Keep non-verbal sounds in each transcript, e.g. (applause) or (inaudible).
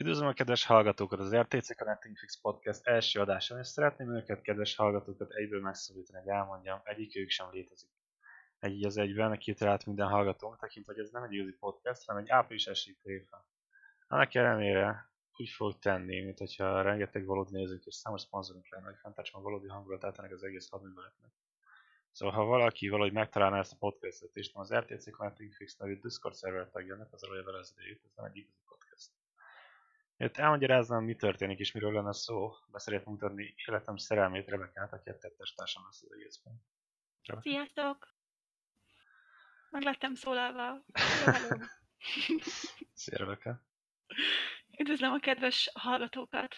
Üdvözlöm a kedves hallgatókat az RTC Connecting Fix Podcast első adásán, és szeretném őket, kedves hallgatókat, egyből megszólítani, hogy elmondjam, egyikőjük sem létezik. Egy az egyben, kitalált minden hallgatónk, tekintve, hogy ez nem egy igazi podcast, hanem egy április esik téva. Annak ellenére úgy fog tenni, mint hogyha rengeteg valódi nézők és számos szponzorunk lenne, hogy fenntartsam a valódi hangulatát ennek az egész hadműveletnek. Szóval ha valaki valahogy megtalálná ezt a podcastet, és nem az RTC Connecting Fix nevű Discord szerver tagja, ne pazarolja vele az ez nem egy igazi. Itt elmagyaráznám, mi történik és miről lenne szó. Be mutatni életem szerelmét Rebekát, aki a tettes társam lesz az egészben. Sziasztok! Meg lettem szólalva. (laughs) Szia, Rebeka. Üdvözlöm a kedves hallgatókat.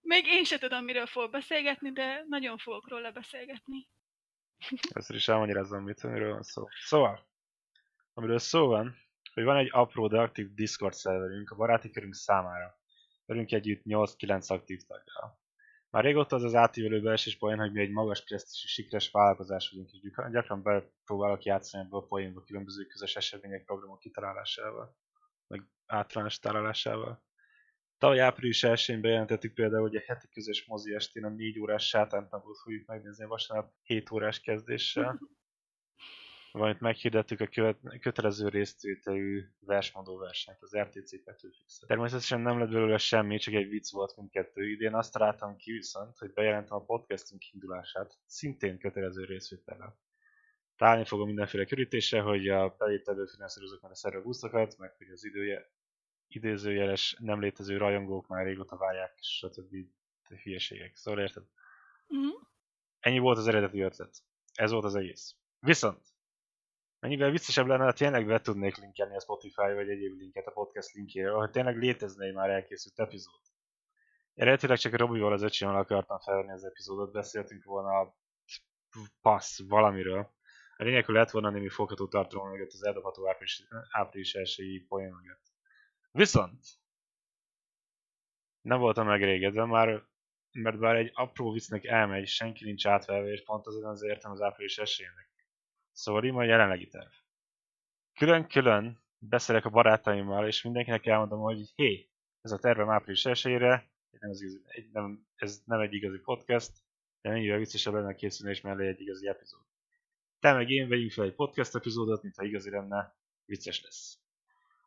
Még én se tudom, miről fogok beszélgetni, de nagyon fogok róla beszélgetni. Ezt is elmagyarázom, mit, miről van szó. Szóval, amiről szó van, hogy van egy apró, de aktív Discord szerverünk a baráti körünk számára. Velünk együtt 8-9 aktív taggal. Már régóta az az átívelő belső poén, hogy mi egy magas presztízsű sikeres vállalkozás vagyunk, és gyakran bepróbálok játszani ebből a poénba különböző közös események, programok kitalálásával, meg általános találásával. Tavaly április 1-én bejelentettük például, hogy a heti közös mozi estén a 4 órás sátántapot fogjuk megnézni vasárnap 7 órás kezdéssel. (laughs) Valamint meghirdettük a követ, kötelező résztételű versmondó versenyt, az RTC Petőfix. Természetesen nem lett belőle semmi, csak egy vicc volt mindkettő. Idén azt találtam ki viszont, hogy bejelentem a podcastünk indulását, szintén kötelező részvétellel. Találni fogom mindenféle körítésre, hogy a bevételből finanszírozok meg a szerve buszokat, meg hogy az idője, idézőjeles nem létező rajongók már régóta várják, stb. hülyeségek. Szóval érted? Mm-hmm. Ennyi volt az eredeti ötlet. Ez volt az egész. Viszont Mennyivel viccesebb lenne, ha tényleg be tudnék linkelni a Spotify vagy egyéb linket a podcast linkjére, hogy tényleg létezne egy már elkészült epizód. Eredetileg csak Robival az öcsémmel akartam felvenni az epizódot, beszéltünk volna a passz valamiről. A lényeg, hogy lett volna némi fogható tartalom mögött az eldobható április, április elsői poén mögött. Viszont nem voltam megrégedve, már, mert bár egy apró viccnek elmegy, senki nincs átvelve, és pont azért az értem az április esélynek. Szóval a jelenlegi terv. Külön-külön beszélek a barátaimmal, és mindenkinek elmondom, hogy hé, ez a tervem április elsőjére, nem ez, igazi, nem, ez nem egy igazi podcast, de mennyivel viccesebb lenne készülni és mellé egy igazi epizód. Te meg én vegyünk fel egy podcast epizódot, mintha igazi lenne, vicces lesz.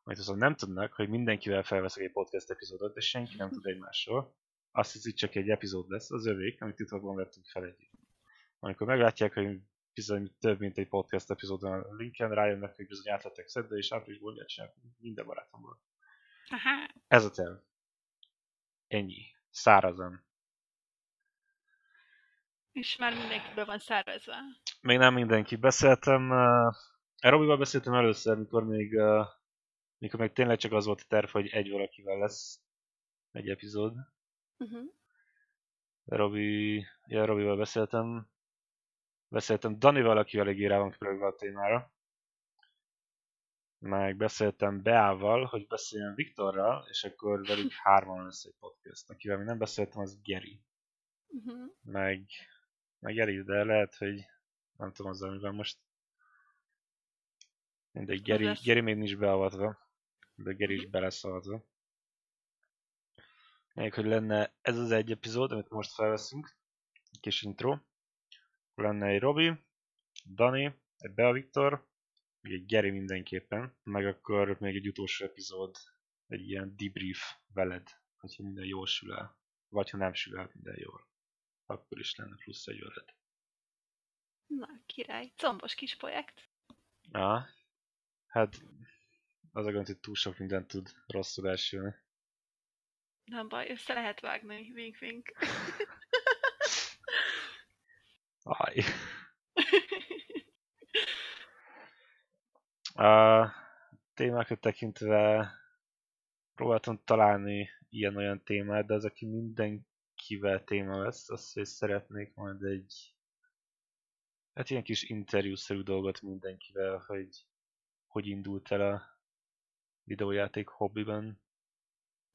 Majd viszont nem tudnak, hogy mindenkivel felveszek egy podcast epizódot, de senki nem tud egymásról. Azt hiszik, csak egy epizód lesz, az övék, amit titokban vettünk fel együtt. Amikor meglátják, hogy bizony több mint egy podcast epizódon a linken, rájönnek, hogy bizony átlettek szedve, és áprilisból ilyet csinálok minden barátomból. Aha. Ez a terv. Ennyi. Szárazan. És már mindenkiben van szárazva. Még nem mindenki. Beszéltem, uh, Robival beszéltem először, mikor még, uh, mikor még tényleg csak az volt a terv, hogy egy valakivel lesz egy epizód. Uh-huh. Robi, ja, Robival beszéltem, Beszéltem Danival, aki eléggé írá van a témára. Meg beszéltem Beával, hogy beszéljen Viktorral, és akkor velük (laughs) hárman lesz egy podcast. Akivel még nem beszéltem, az Geri. Uh-huh. Meg, meg Geri, de lehet, hogy nem tudom az, amivel most mindegy, Geri, Geri még nincs beavatva, de Geri is mhm. be lesz avatva. Még hogy lenne ez az egy epizód, amit most felveszünk, kis intro lenne egy Robi, Dani, egy Bea Viktor, még egy Geri mindenképpen, meg akkor még egy utolsó epizód, egy ilyen debrief veled, hogyha minden jól sül el. Vagy ha nem sül el minden jól. Akkor is lenne plusz egy veled. Na, király. Combos kis projekt. Ja. Hát az a gond, hogy túl sok mindent tud rosszul elsülni. Nem baj, össze lehet vágni, wink. (laughs) Aj. (laughs) A témákat tekintve próbáltam találni ilyen-olyan témát, de az, aki mindenkivel téma lesz, azt hogy szeretnék majd egy hát ilyen kis interjúszerű dolgot mindenkivel, hogy hogy indult el a videójáték hobbiban,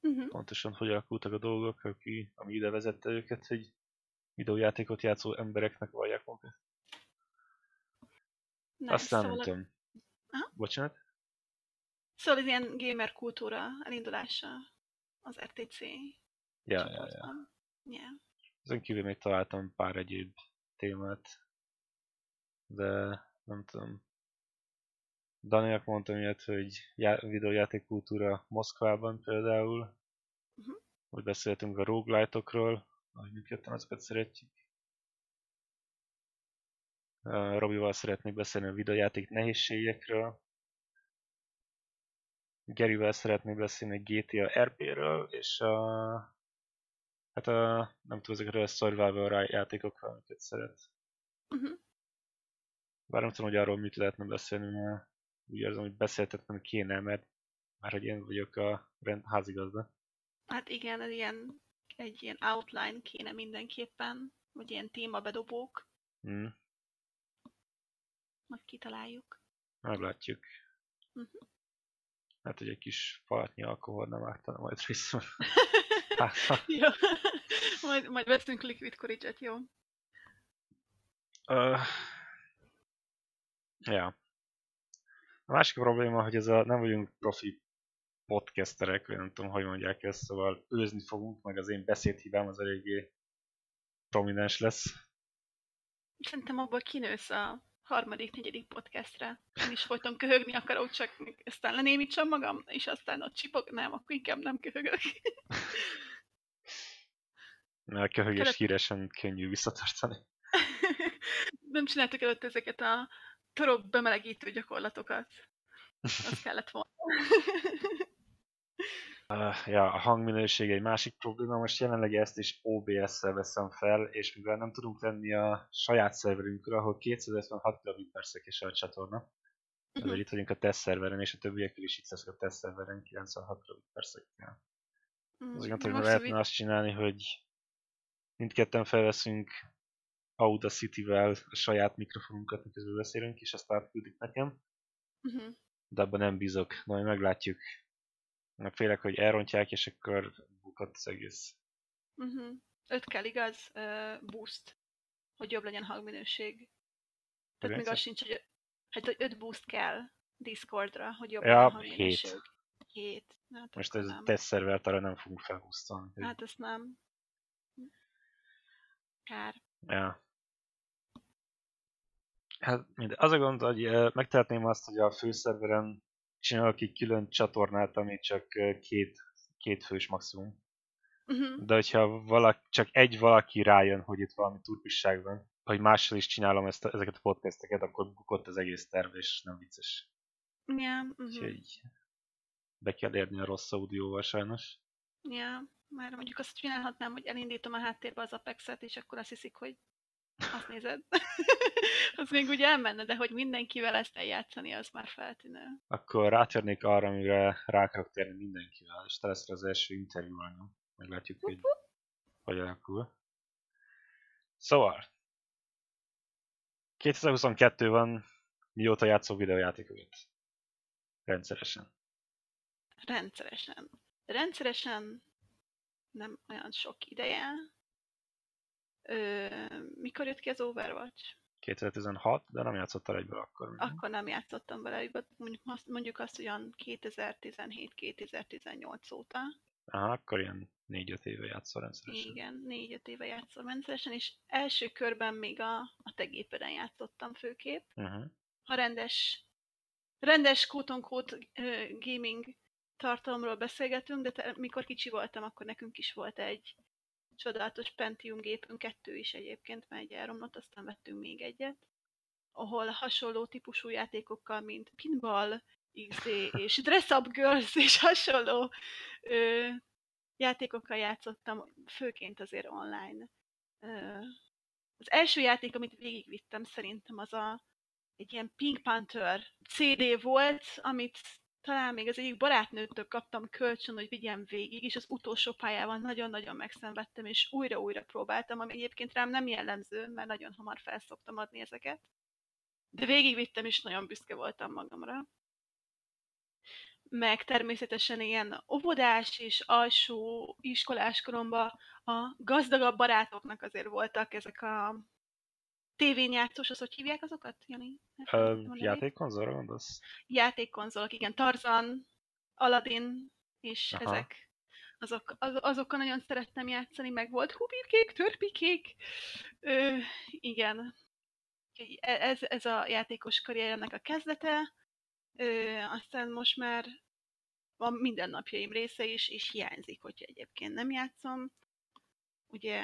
uh-huh. pontosan hogy alakultak a dolgok, aki, ami ide vezette őket, hogy videójátékot játszó embereknek vallják magukat. Nice, Aztán szóval... nem tudom. Aha. Bocsánat? Szóval ez ilyen gamer kultúra elindulása. az RTC Ja, ja, ja. Yeah. Ezen kívül még találtam pár egyéb témát, de nem tudom. Daniak mondta ilyet, hogy já- videójátékkultúra Moszkvában például, Mhm. hogy beszéltünk a roguelite-okról, ahogy mindketten azokat szeretjük. Robival szeretnék beszélni a videójáték nehézségekről. Gerivel szeretnék beszélni a GTA RP-ről, és a Hát a, nem tudom, ezekről a survival játékokról, amiket szeret. Mhm. Bár nem tudom, hogy arról mit lehetne beszélni, mert úgy érzem, hogy beszéltetnem kéne, mert már hogy én vagyok a rend, házigazda. Hát igen, ez ilyen, egy ilyen outline kéne mindenképpen, vagy ilyen témabedobók, Mm, majd kitaláljuk. meglátjuk. Mhm. Hát, hogy egy kis falatnyi alkohol nem ártana majd részül. (laughs) Hát, jó. majd, majd veszünk liquid courage jó? Ö, ja. A másik probléma, hogy ez a, nem vagyunk profi podcasterek, vagy nem tudom, hogy mondják ezt, szóval őzni fogunk, meg az én beszédhibám az eléggé prominens lesz. Szerintem abból kinősz a harmadik, negyedik podcastre. Én is folyton köhögni akarok, csak aztán lenémítsam magam, és aztán ott csipog. Nem, akkor inkább nem köhögök. (laughs) Mert a köhögés Kellett- híresen könnyű visszatartani. (laughs) nem csináltuk előtt ezeket a torok bemelegítő gyakorlatokat. Az kellett volna. (laughs) Uh, ja, a hangminőség egy másik probléma, most jelenleg ezt is OBS-szel veszem fel, és mivel nem tudunk lenni a saját szerverünkről, ahol 256 kbps a csatorna, ezért itt vagyunk a test szerveren, és a többiekkel is itt leszek a test szerveren 96 kbps-ekkel. Mm, Azért hogy most lehetne azt csinálni, hogy mindketten felveszünk Audacity-vel a saját mikrofonunkat, miközben beszélünk, és azt átküldik nekem, Mhm. de abban nem bízok, majd meglátjuk. Félek, hogy elrontják, és akkor bukott az egész. Mhm. Öt kell, igaz? Uh, boost, hogy jobb legyen hangminőség. Tehát még az sincs, hogy, hát, hogy öt boost kell Discordra, hogy jobb Ja, legyen a hangminőség. hét. Hét. Hát Most ez nem. test szervert arra nem fogunk felhúztani. Hát ezt nem. Kár. Ja. Hát. Az a gond, hogy eh, megtehetném azt, hogy a főszerveren csinálok egy külön csatornát, ami csak két, két fős maximum. Uh-huh. De hogyha valaki, csak egy valaki rájön, hogy itt valami turpisság van, hogy mással is csinálom ezt, a- ezeket a podcasteket, akkor bukott az egész terv, és nem vicces. Ja, uh-huh. Úgyhogy be kell érni a rossz audióval sajnos. ja, már mondjuk azt csinálhatnám, hogy elindítom a háttérbe az Apex-et, és akkor azt hiszik, hogy azt nézed. (laughs) az még ugye elmenne, de hogy mindenkivel ezt eljátszani, az már feltűnő. Akkor rátérnék arra, amire rá akarok térni mindenkivel, és te leszel az első interjú alanyom. Meglátjuk, hogy hogy alakul. Szóval, 2022 van, mióta játszol videójátékokat? Rendszeresen. Rendszeresen. Rendszeresen nem olyan sok ideje. Ö, mikor jött ki az Overwatch? 2016, de nem játszottál egyből akkor. még. Akkor nem játszottam vele, mondjuk azt, mondjuk azt olyan 2017-2018 óta. Aha, akkor ilyen 4-5 éve játszol rendszeresen. Igen, négy-öt éve játszom rendszeresen, és első körben még a, a te gépeden játszottam főképp. Uh-huh. Ha rendes, rendes quote gaming tartalomról beszélgetünk, de te, mikor kicsi voltam, akkor nekünk is volt egy csodálatos Pentium gépünk, kettő is egyébként, mert egy elromlott, aztán vettünk még egyet, ahol hasonló típusú játékokkal, mint Pinball, XD és Dress Up Girls és hasonló ö, játékokkal játszottam, főként azért online. Ö, az első játék, amit végigvittem szerintem az a egy ilyen Pink Panther CD volt, amit talán még az egyik barátnőtől kaptam kölcsön, hogy vigyem végig, és az utolsó pályában nagyon-nagyon megszenvedtem, és újra-újra próbáltam, ami egyébként rám nem jellemző, mert nagyon hamar felszoktam adni ezeket. De végigvittem, és nagyon büszke voltam magamra. Meg természetesen ilyen óvodás és alsó iskolás koromban a gazdagabb barátoknak azért voltak ezek a tévényjátszós, az hogy hívják azokat, Jani? Ö, játékkonzolra gondolsz? játékkonzolok, igen, Tarzan, Aladdin, és Aha. Ezek azok, az, azokkal nagyon szerettem játszani, meg volt hubirkék, törpikék. Ö, igen. E, ez, ez a játékos karrieremnek a kezdete. Ö, aztán most már van mindennapjaim része is, és hiányzik, hogyha egyébként nem játszom. Ugye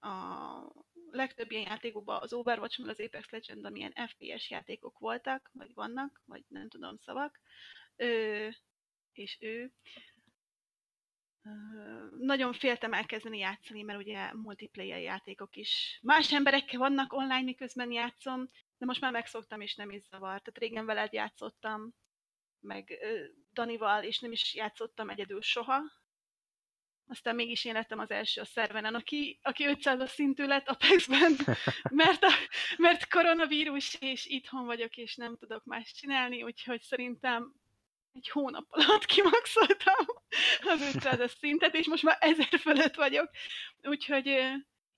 a legtöbb ilyen játékokban az Overwatch, meg az Apex Legend, amilyen FPS játékok voltak, vagy vannak, vagy nem tudom szavak, ö, és ő. Ö, nagyon féltem elkezdeni játszani, mert ugye multiplayer játékok is. Más emberekkel vannak online, miközben játszom, de most már megszoktam, és nem is zavar. Tehát régen veled játszottam, meg ö, Danival, és nem is játszottam egyedül soha, aztán mégis én lettem az első a szervenen, aki, aki 500-as szintű lett Apexben, (laughs) mert, a, mert koronavírus, és itthon vagyok, és nem tudok más csinálni, úgyhogy szerintem egy hónap alatt kimaxoltam az 500-as szintet, és most már ezer fölött vagyok. Úgyhogy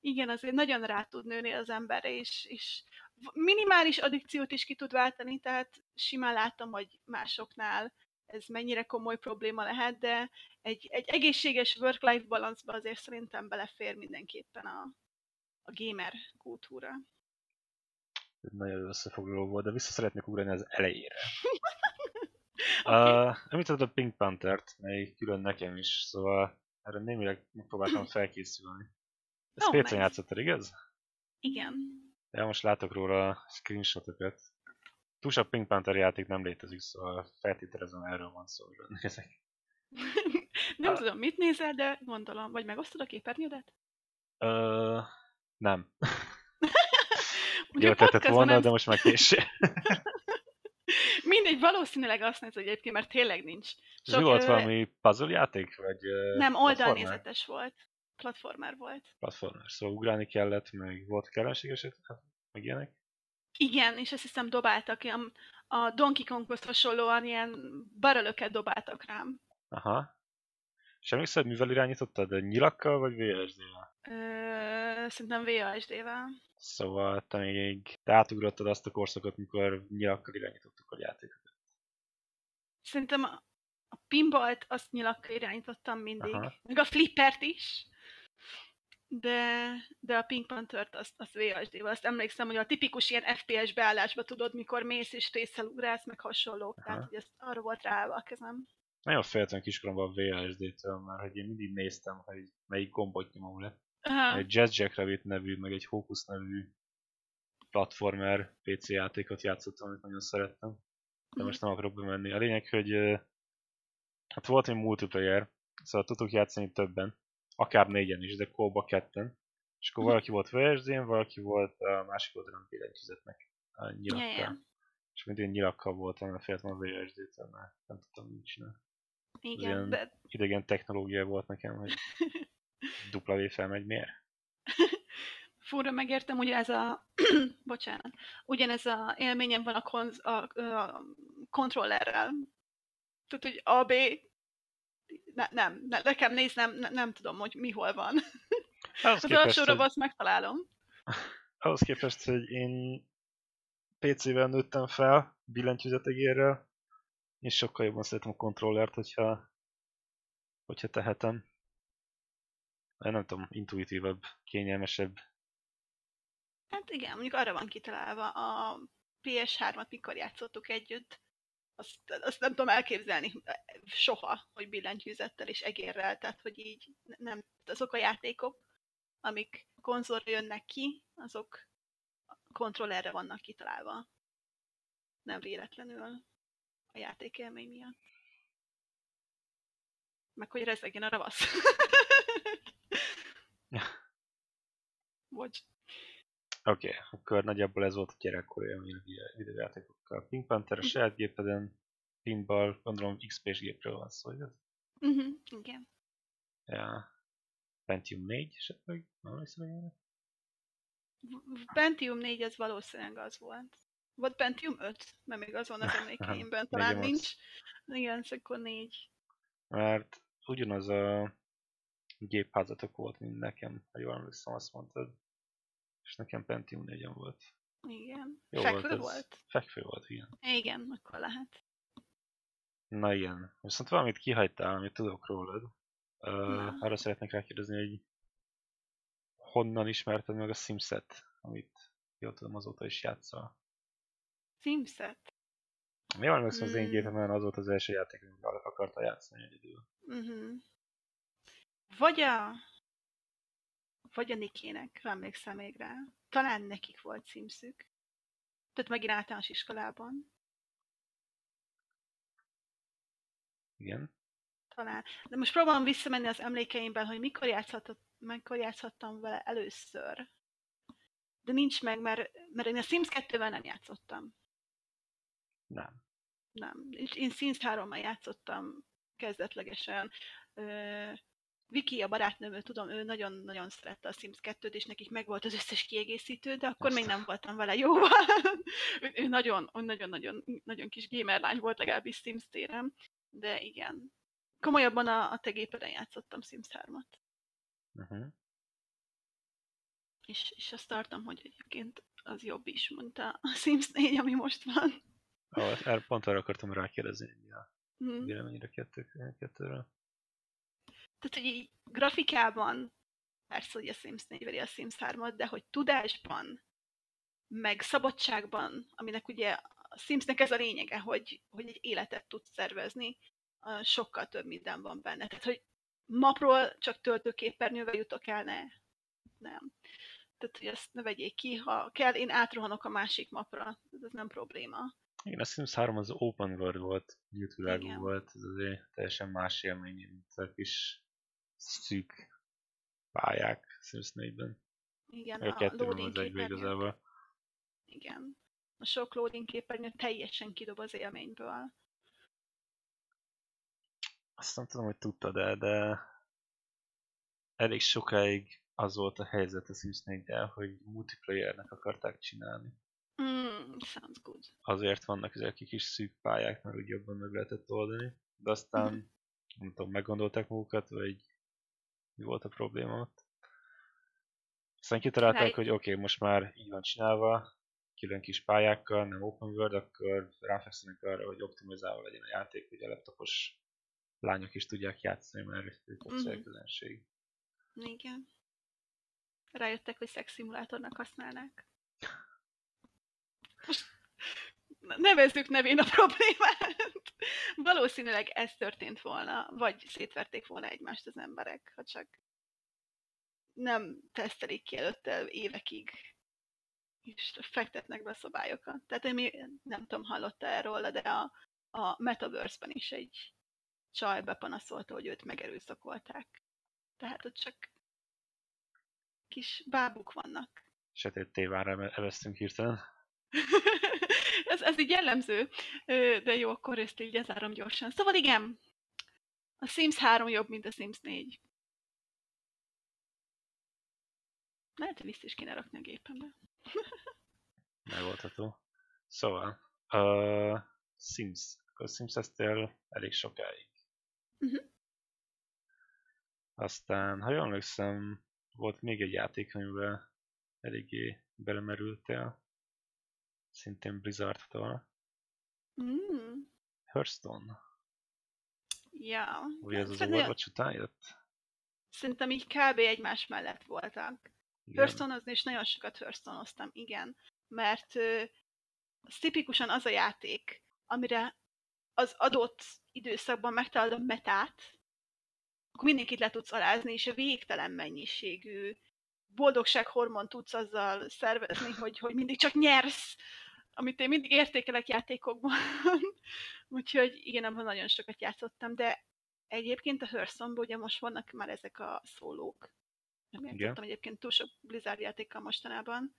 igen, azért nagyon rá tud nőni az emberre, és, és minimális addikciót is ki tud váltani, tehát simán látom, hogy másoknál ez mennyire komoly probléma lehet, de egy, egy egészséges work-life balance azért szerintem belefér mindenképpen a, a gamer kultúra. Nagyon összefoglaló volt, de vissza szeretnék ugrani az elejére. (laughs) okay. uh, említetted a Pink Panther-t, mely külön nekem is, szóval erre némileg megpróbáltam (clears throat) felkészülni. Ezt oh, PC-n játszottad, igaz? Igen. Ja, most látok róla screenshotokat. Túl Pink Panther játék nem létezik, szóval feltételezem erről van szó, hogy nézek. (laughs) nem tudom, mit nézel, de gondolom. Vagy megosztod a képernyődet? Ö, nem. (laughs) Jó tetett volna, nem... de most már késő. (laughs) Mindegy, valószínűleg azt néz egyébként, mert tényleg nincs. Sok, Ez volt ö... valami puzzle játék? Vagy, nem, oldalnézetes volt. Platformer volt. Platformer, szóval ugrálni kellett, meg volt kelleséges, meg ilyenek? Igen, és azt hiszem dobáltak, a, a Donkey Konghoz hasonlóan ilyen barölöket dobáltak rám. Aha. És emlékszel, mivel irányítottad? Nyilakkal vagy VSD-vel? Ö, szerintem VSD-vel. Szóval te még te átugrottad azt a korszakot, mikor nyilakkal irányítottuk a játékokat. Szerintem a, a pinballt azt nyilakkal irányítottam mindig. Aha. Meg a flippert is de, de a Pink Panther-t azt, azt VSD-vel. Azt emlékszem, hogy a tipikus ilyen FPS beállásba tudod, mikor mész és részsel ugrász, meg hasonlók. Aha. Tehát, hogy ezt arra volt rá a kezem. Nagyon féltem kiskoromban a VSD-től, mert hogy én mindig néztem, hogy melyik gombot nyomom le. Aha. Egy Jazz Jack Rabbit nevű, meg egy Hocus nevű platformer PC játékot játszottam, amit nagyon szerettem. De mhm. most nem akarok bemenni. A lényeg, hogy hát volt egy multiplayer, szóval tudtuk játszani többen akár négyen is, de kóba ketten. És akkor valaki volt VSD-n, valaki volt a másik oldalon billentyűzetnek a nyilakkal. Yeah, yeah. És mindig nyilakkal voltam, mert féltem a VSD-től, mert nem tudtam mit csinálni. Igen, de... idegen technológia volt nekem, hogy (laughs) dupla V felmegy, miért? (laughs) Fúra megértem, ugye ez a, (clears throat) bocsánat, ugyanez a élményem van a, konz, a, a kontrollerrel. Tudod, hogy A, B, ne, nem, ne, nekem néz, nem, ne, nem tudom, hogy mi hol van. Az alsóra hogy... megtalálom. Ahhoz képest, hogy én PC-vel nőttem fel, billentyűzetegérrel, és sokkal jobban szeretem a kontrollert, hogyha, hogyha tehetem. Nem tudom, intuitívebb, kényelmesebb. Hát igen, mondjuk arra van kitalálva. A PS3-at mikor játszottuk együtt, azt, azt nem tudom elképzelni soha, hogy billentyűzettel és egérrel, tehát hogy így nem, azok a játékok, amik konzolra jönnek ki, azok kontrollerre vannak kitalálva. Nem véletlenül a játékélmény miatt. Meg hogy rezegjen a ravasz. Bocs. Oké, okay, akkor nagyjából ez volt a gyerekkori élmény a videójátékokkal. Pink Panther a mhm. saját gépeden, pinball, gondolom XP-s gépről van szó, igaz? Uh-huh, igen. Ja. Pentium 4 esetleg? Nem hiszem, hogy Pentium 4 az valószínűleg az volt. Vagy Pentium 5? Mert még az (laughs) van az emlékeimben, talán nincs. Igen, akkor 4. Mert ugyanaz a gépházatok volt, mint nekem, ha jól emlékszem, azt mondtad. És nekem Pentium 4 volt. Igen. Jó Fekvő volt, volt? Fekvő volt, igen. Igen, akkor lehet. Na igen. Viszont valamit kihagytál, amit tudok rólad. Uh, arra szeretnék rákérdezni, hogy honnan ismerted meg a Simset, amit jól tudom azóta is játszol. Simset? Mi van az az én Hmm. gépemen az volt az első játék, amit akarta játszani egyedül. Uh-huh. Vagy a... Vagy a Nikének, emlékszem még rá. Talán nekik volt címszük. Tehát megint általános iskolában. Igen. Talán. De most próbálom visszamenni az emlékeimben, hogy mikor, játszhatott, mikor játszhattam vele először. De nincs meg, mert, mert én a Sims 2-vel nem játszottam. Nem. Nem. Én Sims 3-mal játszottam kezdetlegesen. Ö, Viki, a barátnőm, tudom, ő nagyon-nagyon szerette a Sims 2-t, és nekik megvolt az összes kiegészítő, de akkor még nem voltam vele jóval. (laughs) ő, ő nagyon, kis gamer lány volt legalábbis Sims téren. De igen. Komolyabban a, a te gépeden játszottam Sims 3-at. Uh-huh. És, és azt tartom, hogy egyébként az jobb is, mint a Sims 4, ami most van. Ah, pont arra akartam rákérdezni, hogy mi a Hm. véleményre kettő, kettőről. Tehát, hogy így grafikában persze, hogy a Sims 4 veri a Sims 3-at, de hogy tudásban, meg szabadságban, aminek ugye a Simsnek ez a lényege, hogy, hogy egy életet tudsz szervezni, sokkal több minden van benne. Tehát, hogy mapról csak töltőképernyővel jutok el, ne. Nem. Tehát, hogy ezt ne vegyék ki, ha kell, én átrohanok a másik mapra, ez nem probléma. Igen, a Sims 3 az open world volt, nyílt világú volt, ez azért teljesen más élmény, mint a kis szűk pályák Sims 4-ben. Igen, a a loading az egybe képernyők. igazából. Igen. A sok loading képernyő teljesen kidob az élményből. Azt nem tudom, hogy tudtad de, de elég sokáig az volt a helyzet a Sims 4 hogy multiplayernek akarták csinálni. Mm, sounds good. Azért vannak ezek a kis szűk pályák, mert úgy jobban meg lehetett oldani. De aztán, Mhm. nem tudom, meggondolták magukat, vagy mi volt a probléma ott. Aztán kitalálták, Ráj- hogy oké, okay, most már így van csinálva, külön kis pályákkal, nem open world, akkor ráfekszenek arra, hogy optimizálva legyen a játék, hogy a laptopos lányok is tudják játszani, mert a Mhm. célközönség. Igen. Rájöttek, hogy szexszimulátornak használnák. Most ne- nevezzük nevén a problémát. Valószínűleg ez történt volna, vagy szétverték volna egymást az emberek, ha csak nem tesztelik ki előtte évekig, és fektetnek be a szabályokat. Tehát én nem tudom, hallotta erről, de a, a Metaverse-ben is egy csaj bepanaszolta, hogy őt megerőszakolták. Tehát ott csak kis bábuk vannak. Sötét tévára eveztünk hirtelen. (laughs) ez, ez így jellemző, de jó, akkor ezt így lezárom gyorsan. Szóval igen, a Sims 3 jobb, mint a Sims 4. Lehet, hogy vissza is kéne rakni a gépembe. (laughs) megoldható. Szóval, uh, Sims. Akkor Sims eztél elég sokáig. Mhm. Aztán, ha jól emlékszem, volt még egy játék, amiben eléggé belemerültél. Szintén Blizzardtól. Mm. Hearthstone. Ja. Vagy ez az Szerintem- Overwatch után jött? Szerintem így kb. egymás mellett voltak. Hearthstone-ozni is nagyon sokat hearthstone igen. Mert ö, az tipikusan az a játék, amire az adott időszakban megtalálod a metát, akkor mindenkit le tudsz alázni, és a végtelen mennyiségű boldogsághormon tudsz azzal szervezni, hogy, hogy mindig csak nyersz, amit én mindig értékelek játékokban. (laughs) Úgyhogy igen, abban nagyon sokat játszottam, de egyébként a hearthstone ugye most vannak már ezek a szólók. Nem játszottam egyébként túl sok Blizzard játékkal mostanában.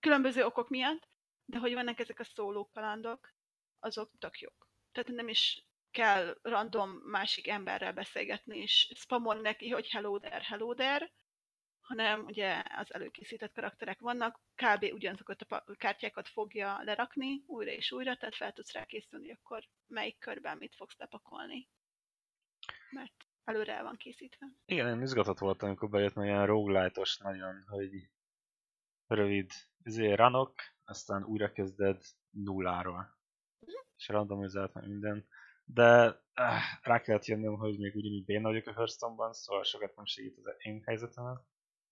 Különböző okok miatt, de hogy vannak ezek a szóló kalandok, azok tök jók. Tehát nem is kell random másik emberrel beszélgetni, és spamolni neki, hogy hello there, hello there, hanem ugye az előkészített karakterek vannak, kb. ugyanazokat a kártyákat fogja lerakni újra és újra, tehát fel tudsz rá készülni, akkor melyik körben mit fogsz lepakolni. Mert előre el van készítve. Igen, én izgatott voltam, amikor bejött mert ilyen roguelite-os nagyon, hogy rövid izé, ranok, aztán újra kezded nulláról. És randomizált meg minden. de uh, rá kellett jönnöm, hogy még ugyanúgy béna vagyok a Hearthstone-ban, szóval sokat nem segít az én helyzetemet.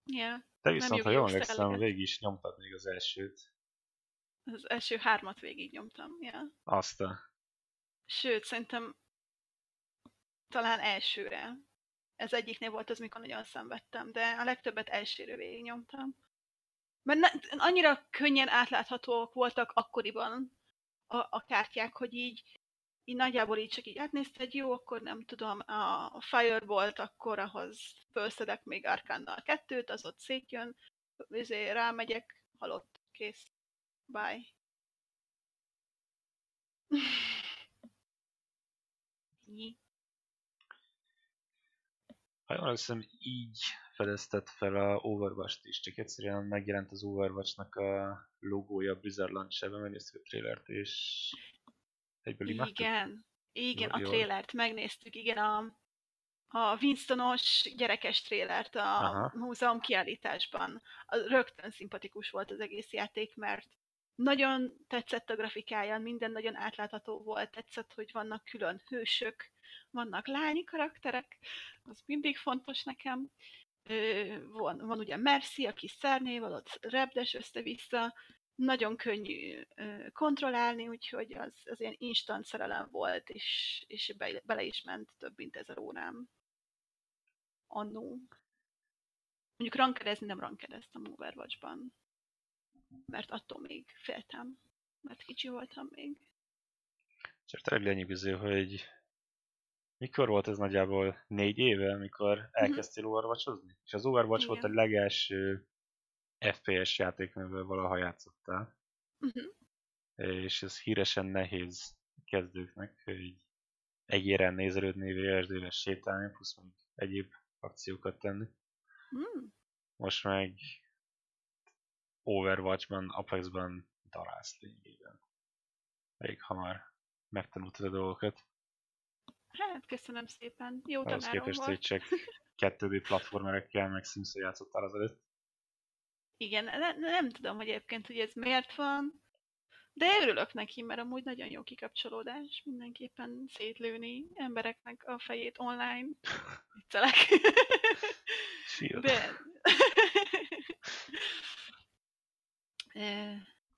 Yeah. Te viszont, ha jól emlékszem, végig is nyomtad még az elsőt. Az első hármat végig nyomtam, ja. Azt a... Sőt, szerintem talán elsőre. Ez egyiknél volt az, mikor nagyon szenvedtem, de a legtöbbet elsőre végig nyomtam. Mert ne, annyira könnyen átláthatóak voltak akkoriban a, a kártyák, hogy így, így nagyjából így csak így átnézted, jó, akkor nem tudom, a Firebolt, akkor ahhoz felszedek még Arkánnal kettőt, az ott szétjön, ezért rámegyek, halott, kész, bye. Ha jól hiszem, így fedezted fel a Overwatch-t is, csak egyszerűen megjelent az Overwatch-nak a logója a Blizzard launch megnéztük a trailert, és egyből imádtuk. Igen, igen, a trailert megnéztük, igen, a, a Winstonos gyerekes trélert a Aha. múzeum kiállításban. Rögtön szimpatikus volt az egész játék, mert nagyon tetszett a grafikája, minden nagyon átlátható volt, tetszett, hogy vannak külön hősök, vannak lányi karakterek, az mindig fontos nekem. Van, van ugye Mercy, aki szernéval, ott repdes össze-vissza, nagyon könnyű kontrollálni, úgyhogy az, az ilyen instant szerelem volt, és, és be, bele is ment több mint ezer órám. Annó. Mondjuk rankedezni nem rankedeztem Overwatch-ban mert attól még féltem, mert kicsi voltam még. Csak tényleg lenyűgöző, hogy mikor volt ez nagyjából négy éve, amikor mhm. elkezdtél uh-huh. overwatch És az Overwatch Igen. volt a legelső FPS játék, amivel valaha játszottál. Uh-huh. És ez híresen nehéz kezdőknek, hogy egéren nézelődni, vsd sétálni, plusz még egyéb akciókat tenni. Mm. Most meg Overwatchban, Apexban darálsz lényegében. Elég hamar megtanultad a dolgokat. Hát, köszönöm szépen. Jó Ahhoz képest, volt. hogy csak (laughs) 2D platformerekkel meg sims játszottál az előtt. Igen, ne, nem tudom, hogy egyébként, hogy ez miért van, de örülök neki, mert amúgy nagyon jó kikapcsolódás, mindenképpen szétlőni embereknek a fejét online. (laughs) Viccelek. (laughs) de...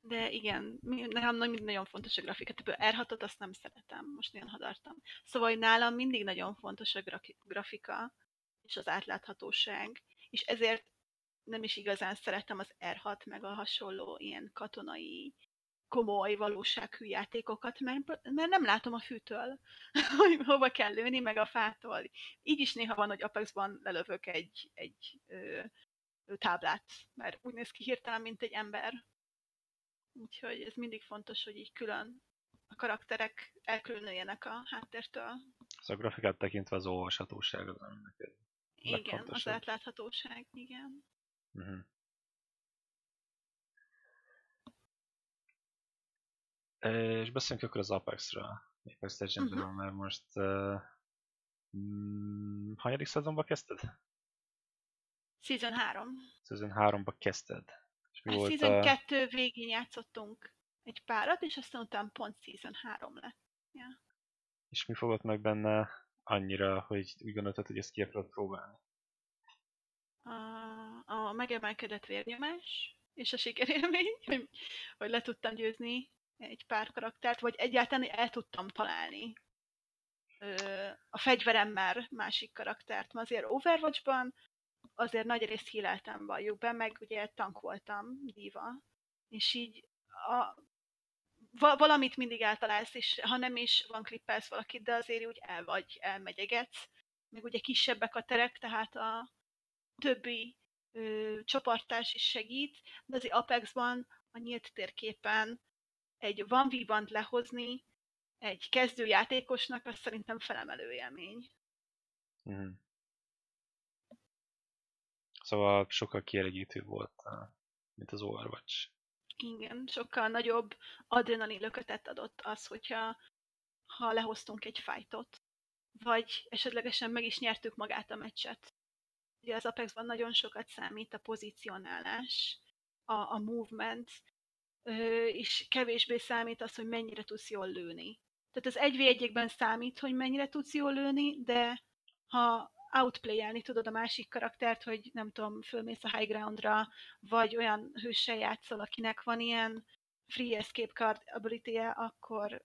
De igen, nekem nagyon fontos a grafika. Tehát R6-ot azt nem szeretem, most nagyon hadartam. Szóval nálam mindig nagyon fontos a grafika és az átláthatóság, és ezért nem is igazán szeretem az R6 meg a hasonló ilyen katonai komoly valósághű játékokat, mert, mert nem látom a fűtől, (laughs) hogy hova kell lőni, meg a fától. Így is néha van, hogy Apexban lelövök egy, egy ö, táblát, mert úgy néz ki hirtelen, mint egy ember. Úgyhogy ez mindig fontos, hogy így külön a karakterek elkülönüljenek a háttértől. Ez a grafikát tekintve az olvashatóság az, ami neked Igen, az átláthatóság, igen. Uh-huh. És beszéljünk akkor az Apex-ről, Apex legends uh-huh. mert most uh, mm, hanyadik szezonba kezdted? Season 3. Season 3-ba kezdted. És mi a volt Season a... 2 végén játszottunk egy párat, és aztán utána pont Season 3 lett. Ja. És mi fogott meg benne annyira, hogy úgy gondoltad, hogy ezt ki akarod próbálni? A, a megemelkedett vérnyomás, és a sikerélmény, hogy, hogy le tudtam győzni egy pár karaktert, vagy egyáltalán el tudtam találni a fegyveremmel másik karaktert. Ma azért Overwatchban azért nagy részt híleltem valljuk be, meg ugye tank voltam, diva, és így a, valamit mindig eltalálsz, és ha nem is van klippelsz valakit, de azért úgy el vagy, elmegyegetsz, meg ugye kisebbek a terek, tehát a többi ö, csoportás is segít, de azért Apexban a nyílt térképen egy van v lehozni egy kezdőjátékosnak, az szerintem felemelő élmény. Mm. Szóval sokkal kielégítőbb volt, mint az Overwatch. Igen, sokkal nagyobb adrenalin lökötet adott az, hogyha ha lehoztunk egy fightot, vagy esetlegesen meg is nyertük magát a meccset. Ugye az Apexban nagyon sokat számít a pozícionálás, a, a movement, és kevésbé számít az, hogy mennyire tudsz jól lőni. Tehát az 1 v 1 számít, hogy mennyire tudsz jól lőni, de ha outplay tudod a másik karaktert, hogy nem tudom, fölmész a high groundra, vagy olyan hőssel játszol, akinek van ilyen free escape card ability akkor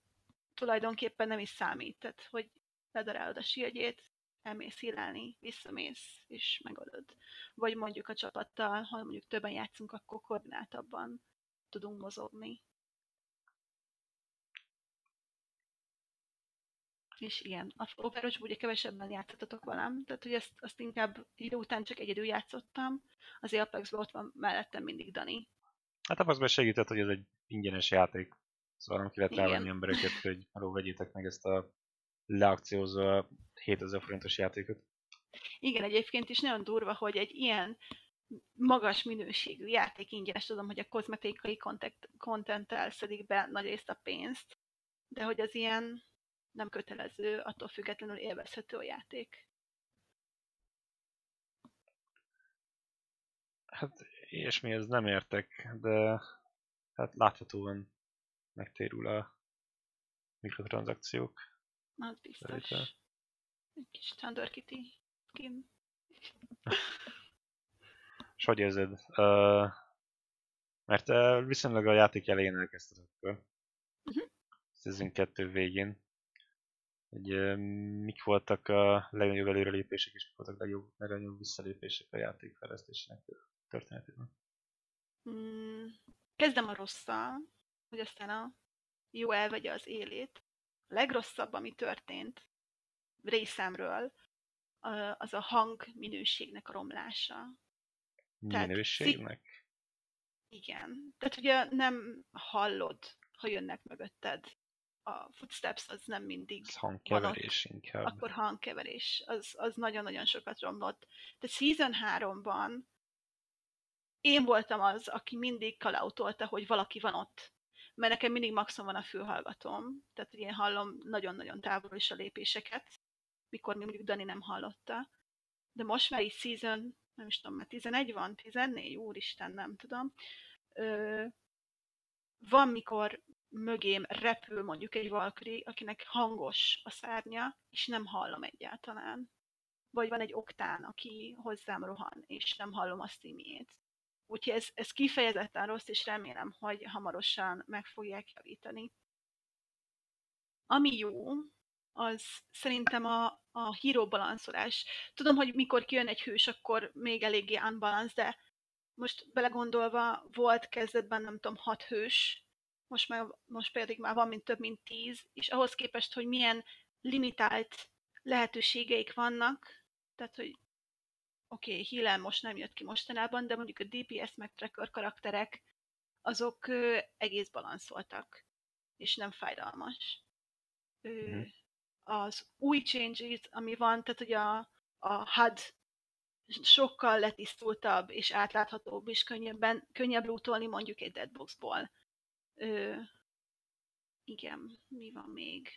tulajdonképpen nem is számít. Tehát, hogy ledarálod a shieldjét, elmész hílálni, visszamész, és megoldod. Vagy mondjuk a csapattal, ha mondjuk többen játszunk, akkor koordináltabban tudunk mozogni. És igen, a overwatch ugye kevesebben játszottatok velem, tehát hogy ezt, azt inkább idő után csak egyedül játszottam, az apex ott van mellettem mindig Dani. Hát Apexben segített, hogy ez egy ingyenes játék, szóval nem kellett rávenni embereket, hogy arról vegyétek meg ezt a leakciózó 7000 forintos játékot. Igen, egyébként is nagyon durva, hogy egy ilyen magas minőségű játék ingyenes, tudom, hogy a kozmetikai content szedik be nagy részt a pénzt, de hogy az ilyen nem kötelező, attól függetlenül élvezhető a játék. Hát ilyesmi ez nem értek, de hát láthatóan megtérül a mikrotranszakciók. Az biztos. Szerintem. Egy kis Thunder Kitty skin. És hogy érzed? Uh, mert uh, viszonylag a játék elején elkezdted akkor. Uh-huh. Season 2 végén. Hogy, uh, mik voltak a legnagyobb előrelépések, és mik voltak a legjobb, legnagyobb visszalépések a játék fejlesztésének történetében? Mm, kezdem a rosszal, hogy aztán a jó elvegye az élét. Legrosszabb, ami történt részemről, az a hang minőségnek a romlása. Minőségnek? Tehát, igen. Tehát ugye nem hallod, ha jönnek mögötted. A footsteps az nem mindig Ez hangkeverés ott, inkább. Akkor hangkeverés. Az, az nagyon-nagyon sokat romlott. Tehát Season 3-ban én voltam az, aki mindig kalautolta, hogy valaki van ott. Mert nekem mindig maximum van a fülhallgatóm, tehát én hallom nagyon-nagyon távol is a lépéseket, mikor még mondjuk Dani nem hallotta. De most már így season, nem is tudom, mert 11 van, 14, úristen, nem tudom. Ö, van, mikor mögém repül mondjuk egy valkyrie, akinek hangos a szárnya, és nem hallom egyáltalán. Vagy van egy oktán, aki hozzám rohan, és nem hallom a szímiét. Úgyhogy ez, ez kifejezetten rossz, és remélem, hogy hamarosan meg fogják javítani. Ami jó, az szerintem a, a híró balanszolás. Tudom, hogy mikor kijön egy hős, akkor még eléggé unbalance, de most belegondolva volt kezdetben, nem tudom, hat hős, most, már, most pedig már van mint több mint tíz, és ahhoz képest, hogy milyen limitált lehetőségeik vannak, tehát, hogy oké, okay, Hillel most nem jött ki mostanában, de mondjuk a DPS meg tracker karakterek, azok ö, egész balanszoltak, és nem fájdalmas. Ö, mm az új changes, ami van, tehát hogy a, a HUD sokkal letisztultabb és átláthatóbb, és könnyebben, könnyebb lootolni mondjuk egy Deadboxból. Ö, igen, mi van még?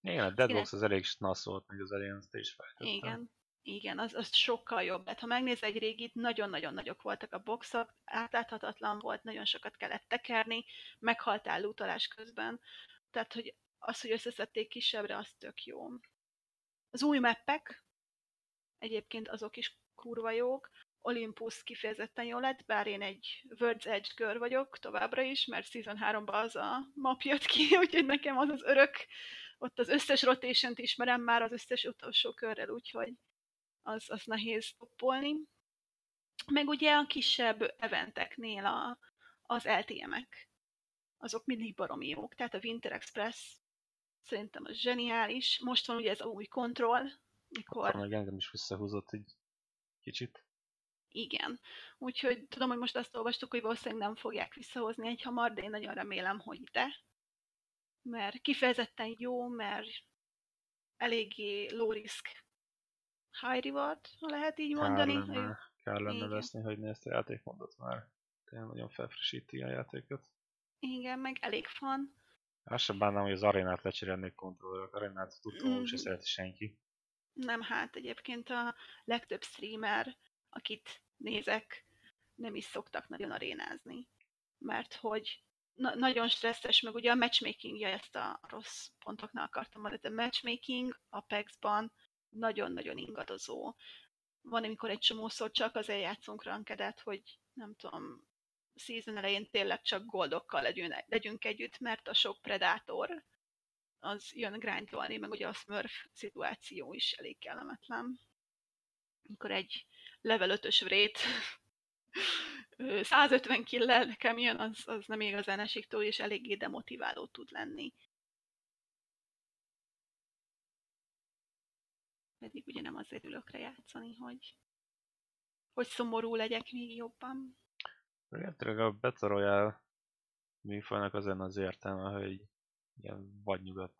Igen, a Deadbox az elég snasz volt, meg az Alliance-t is fejtettem. Igen, igen, az, az sokkal jobb lett. Ha megnéz egy régit, nagyon-nagyon nagyok voltak a boxok, átláthatatlan volt, nagyon sokat kellett tekerni, meghaltál lootolás közben. Tehát, hogy az, hogy összeszedték kisebbre, az tök jó. Az új meppek, egyébként azok is kurva jók. Olympus kifejezetten jó lett, bár én egy World's Edge kör vagyok továbbra is, mert Season 3-ban az a map jött ki, (laughs) úgyhogy nekem az az örök, ott az összes rotation ismerem már az összes utolsó körrel, úgyhogy az, az nehéz toppolni. Meg ugye a kisebb eventeknél a, az LTM-ek, azok mindig baromi jók. Tehát a Winter Express Szerintem az zseniális. Most van ugye ez a új kontroll, mikor... Akkor meg engem is visszahúzott egy kicsit. Igen. Úgyhogy tudom, hogy most azt olvastuk, hogy valószínűleg nem fogják visszahozni egy hamar, de én nagyon remélem, hogy de. Mert kifejezetten jó, mert eléggé low risk, high reward, ha lehet így mondani. Kár lenne, kár lenne veszni, hogy ezt a játékmódot már tényleg nagyon felfrissíti a játékot. Igen, meg elég fan. Azt sem bánnám, hogy az arénát lecserélnék kontrollerök. Arénát tudtam, mm. se szereti senki. Nem, hát egyébként a legtöbb streamer, akit nézek, nem is szoktak nagyon arénázni. Mert hogy na- nagyon stresszes, meg ugye a matchmakingja ezt a rossz pontoknál akartam mondani. A matchmaking Apexban nagyon-nagyon ingadozó. Van, amikor egy csomószor csak azért játszunk rankedet, hogy nem tudom, season elején tényleg csak goldokkal legyünk, legyünk együtt, mert a sok predátor az jön grindolni, meg ugye a smurf szituáció is elég kellemetlen. Amikor egy level 5-ös vrét 150 killel nekem jön, az, az nem igazán esik túl, és eléggé demotiváló tud lenni. Pedig ugye nem azért ülök le játszani, hogy, hogy szomorú legyek még jobban. Remélhetőleg a Battle Royale műfajnak azon az értelme, hogy ilyen vagy nyugat,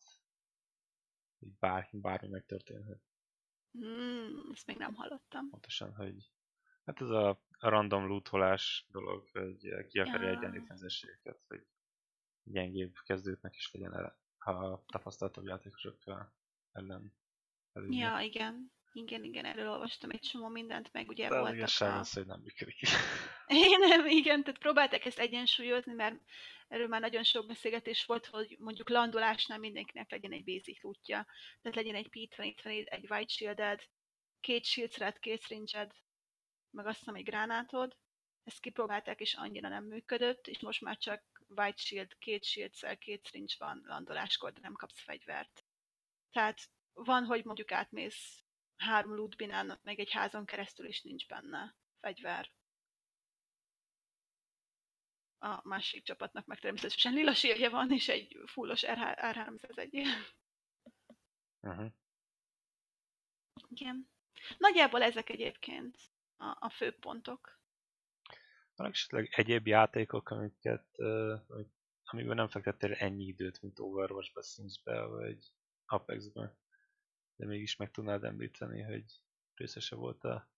hogy bármi, bármi megtörténhet. Hmm, ezt még nem hallottam. Pontosan, hogy hát ez a random lootolás dolog, hogy ki akarja Ja. egyenlíteni az esélyeket, hogy gyengébb kezdőknek is legyen el, ha tapasztaltabb játékosokkal ellen előnye. Ja, igen. Igen, igen, erről olvastam egy csomó mindent, meg ugye De voltak a... az, hogy nem működik. (laughs) Én nem, igen, tehát próbálták ezt egyensúlyozni, mert erről már nagyon sok beszélgetés volt, hogy mondjuk landolásnál mindenkinek legyen egy basic lootja, tehát legyen egy P20, egy white shielded, két shield thread, két syringed, meg azt hiszem egy gránátod. Ezt kipróbálták, és annyira nem működött, és most már csak white shield, két shield két syringe van landoláskor, de nem kapsz fegyvert. Tehát van, hogy mondjuk átmész három lootbinán, meg egy házon keresztül, és nincs benne fegyver a másik csapatnak meg természetesen lila sírje van, és egy fullos R- R301. uh-huh. Igen. Nagyjából ezek egyébként a, a fő pontok. Vannak esetleg egyéb játékok, amiket, uh, amiben nem fektettél ennyi időt, mint Overwatch-be, Sims-be, vagy Apex-be, de mégis meg tudnád említeni, hogy részese volt a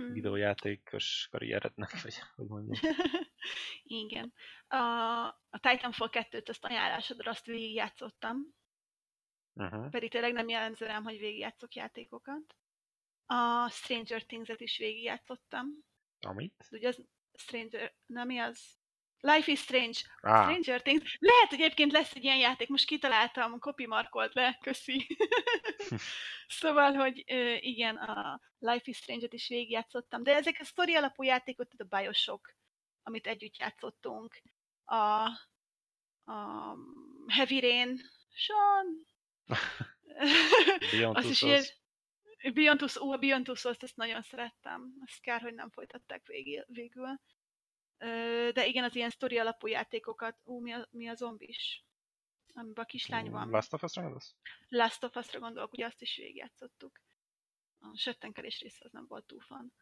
Mm. videójátékos karrierednek, (laughs) vagy hogy mondjam. (laughs) Igen. A, a Titanfall 2-t azt ajánlásodra azt végigjátszottam, Uh-huh. pedig tényleg nem jellemző rám, hogy végigjátszok játékokat. A Stranger Things-et is végigjátszottam. Amit? Ugye az Stranger, nem mi az? Life is Strange. Á, Stranger Things. Lehet, hogy egyébként lesz egy ilyen játék, most kitaláltam, copy markolt le, köszi. (laughs) szóval, hogy igen, a Life is Strange-et is végigjátszottam, de ezek a sztori alapú játékok, tehát a Bioshock, amit együtt játszottunk, a, a Heavy Rain, Sean, (laughs) az is Souls. ilyen, Beyond Two, ó, a Beyond Two Souls-t ezt nagyon szerettem. Azt kár, hogy nem folytatták végül. végül. De igen, az ilyen sztori alapú játékokat, ú, mi a, mi a zombis? Amiben a kislány van. Last of Us-ra gondolsz? Last of Us-ra gondolok, ugye azt is végigjátszottuk. A söttenkelés része az nem volt túl fan.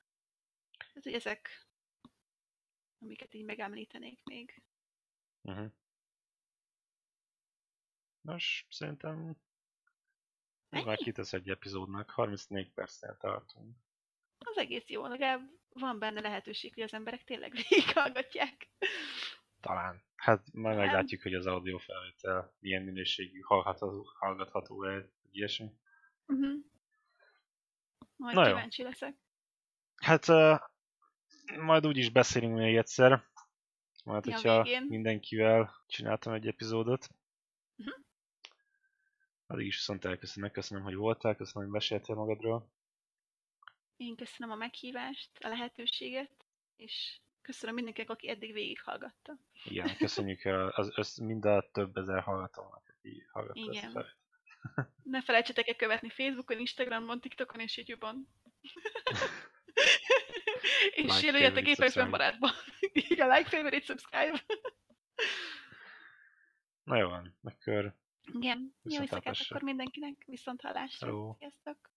Ez ugye ezek, amiket így megemlítenék még. Uh-huh. Nos, szerintem ez már kitesz egy epizódnak, 34 percnél tartunk. Az egész jó, legalább van benne lehetőség, hogy az emberek tényleg végighallgatják. Talán. Hát majd Nem. meglátjuk, hogy az audio felvétel milyen minőségű, hallható, hallgatható egy ilyesmi. Uh-huh. Majd Na jó. kíváncsi leszek. Hát uh, majd úgy is beszélünk még egyszer. Majd, Ja, hogyha végén. mindenkivel csináltam egy epizódot. Mhm. Addig is viszont elköszönöm, köszönöm, hogy voltál, köszönöm, hogy meséltél magadról. Én köszönöm a meghívást, a lehetőséget, és köszönöm mindenkinek, aki eddig végighallgatta. Igen, köszönjük az össz, mind a több ezer hallgatónak, aki hallgatta ezt Igen. fel. Ne felejtsetek el követni Facebookon, Instagramon, TikTokon és YouTube-on. (laughs) és jelöljetek subscribe. barátba. (laughs) Igen, like, favorite, subscribe. Na jó van, akkor Igen, jó éjszakát akkor mindenkinek, viszont hallásra. Hello. Sziasztok!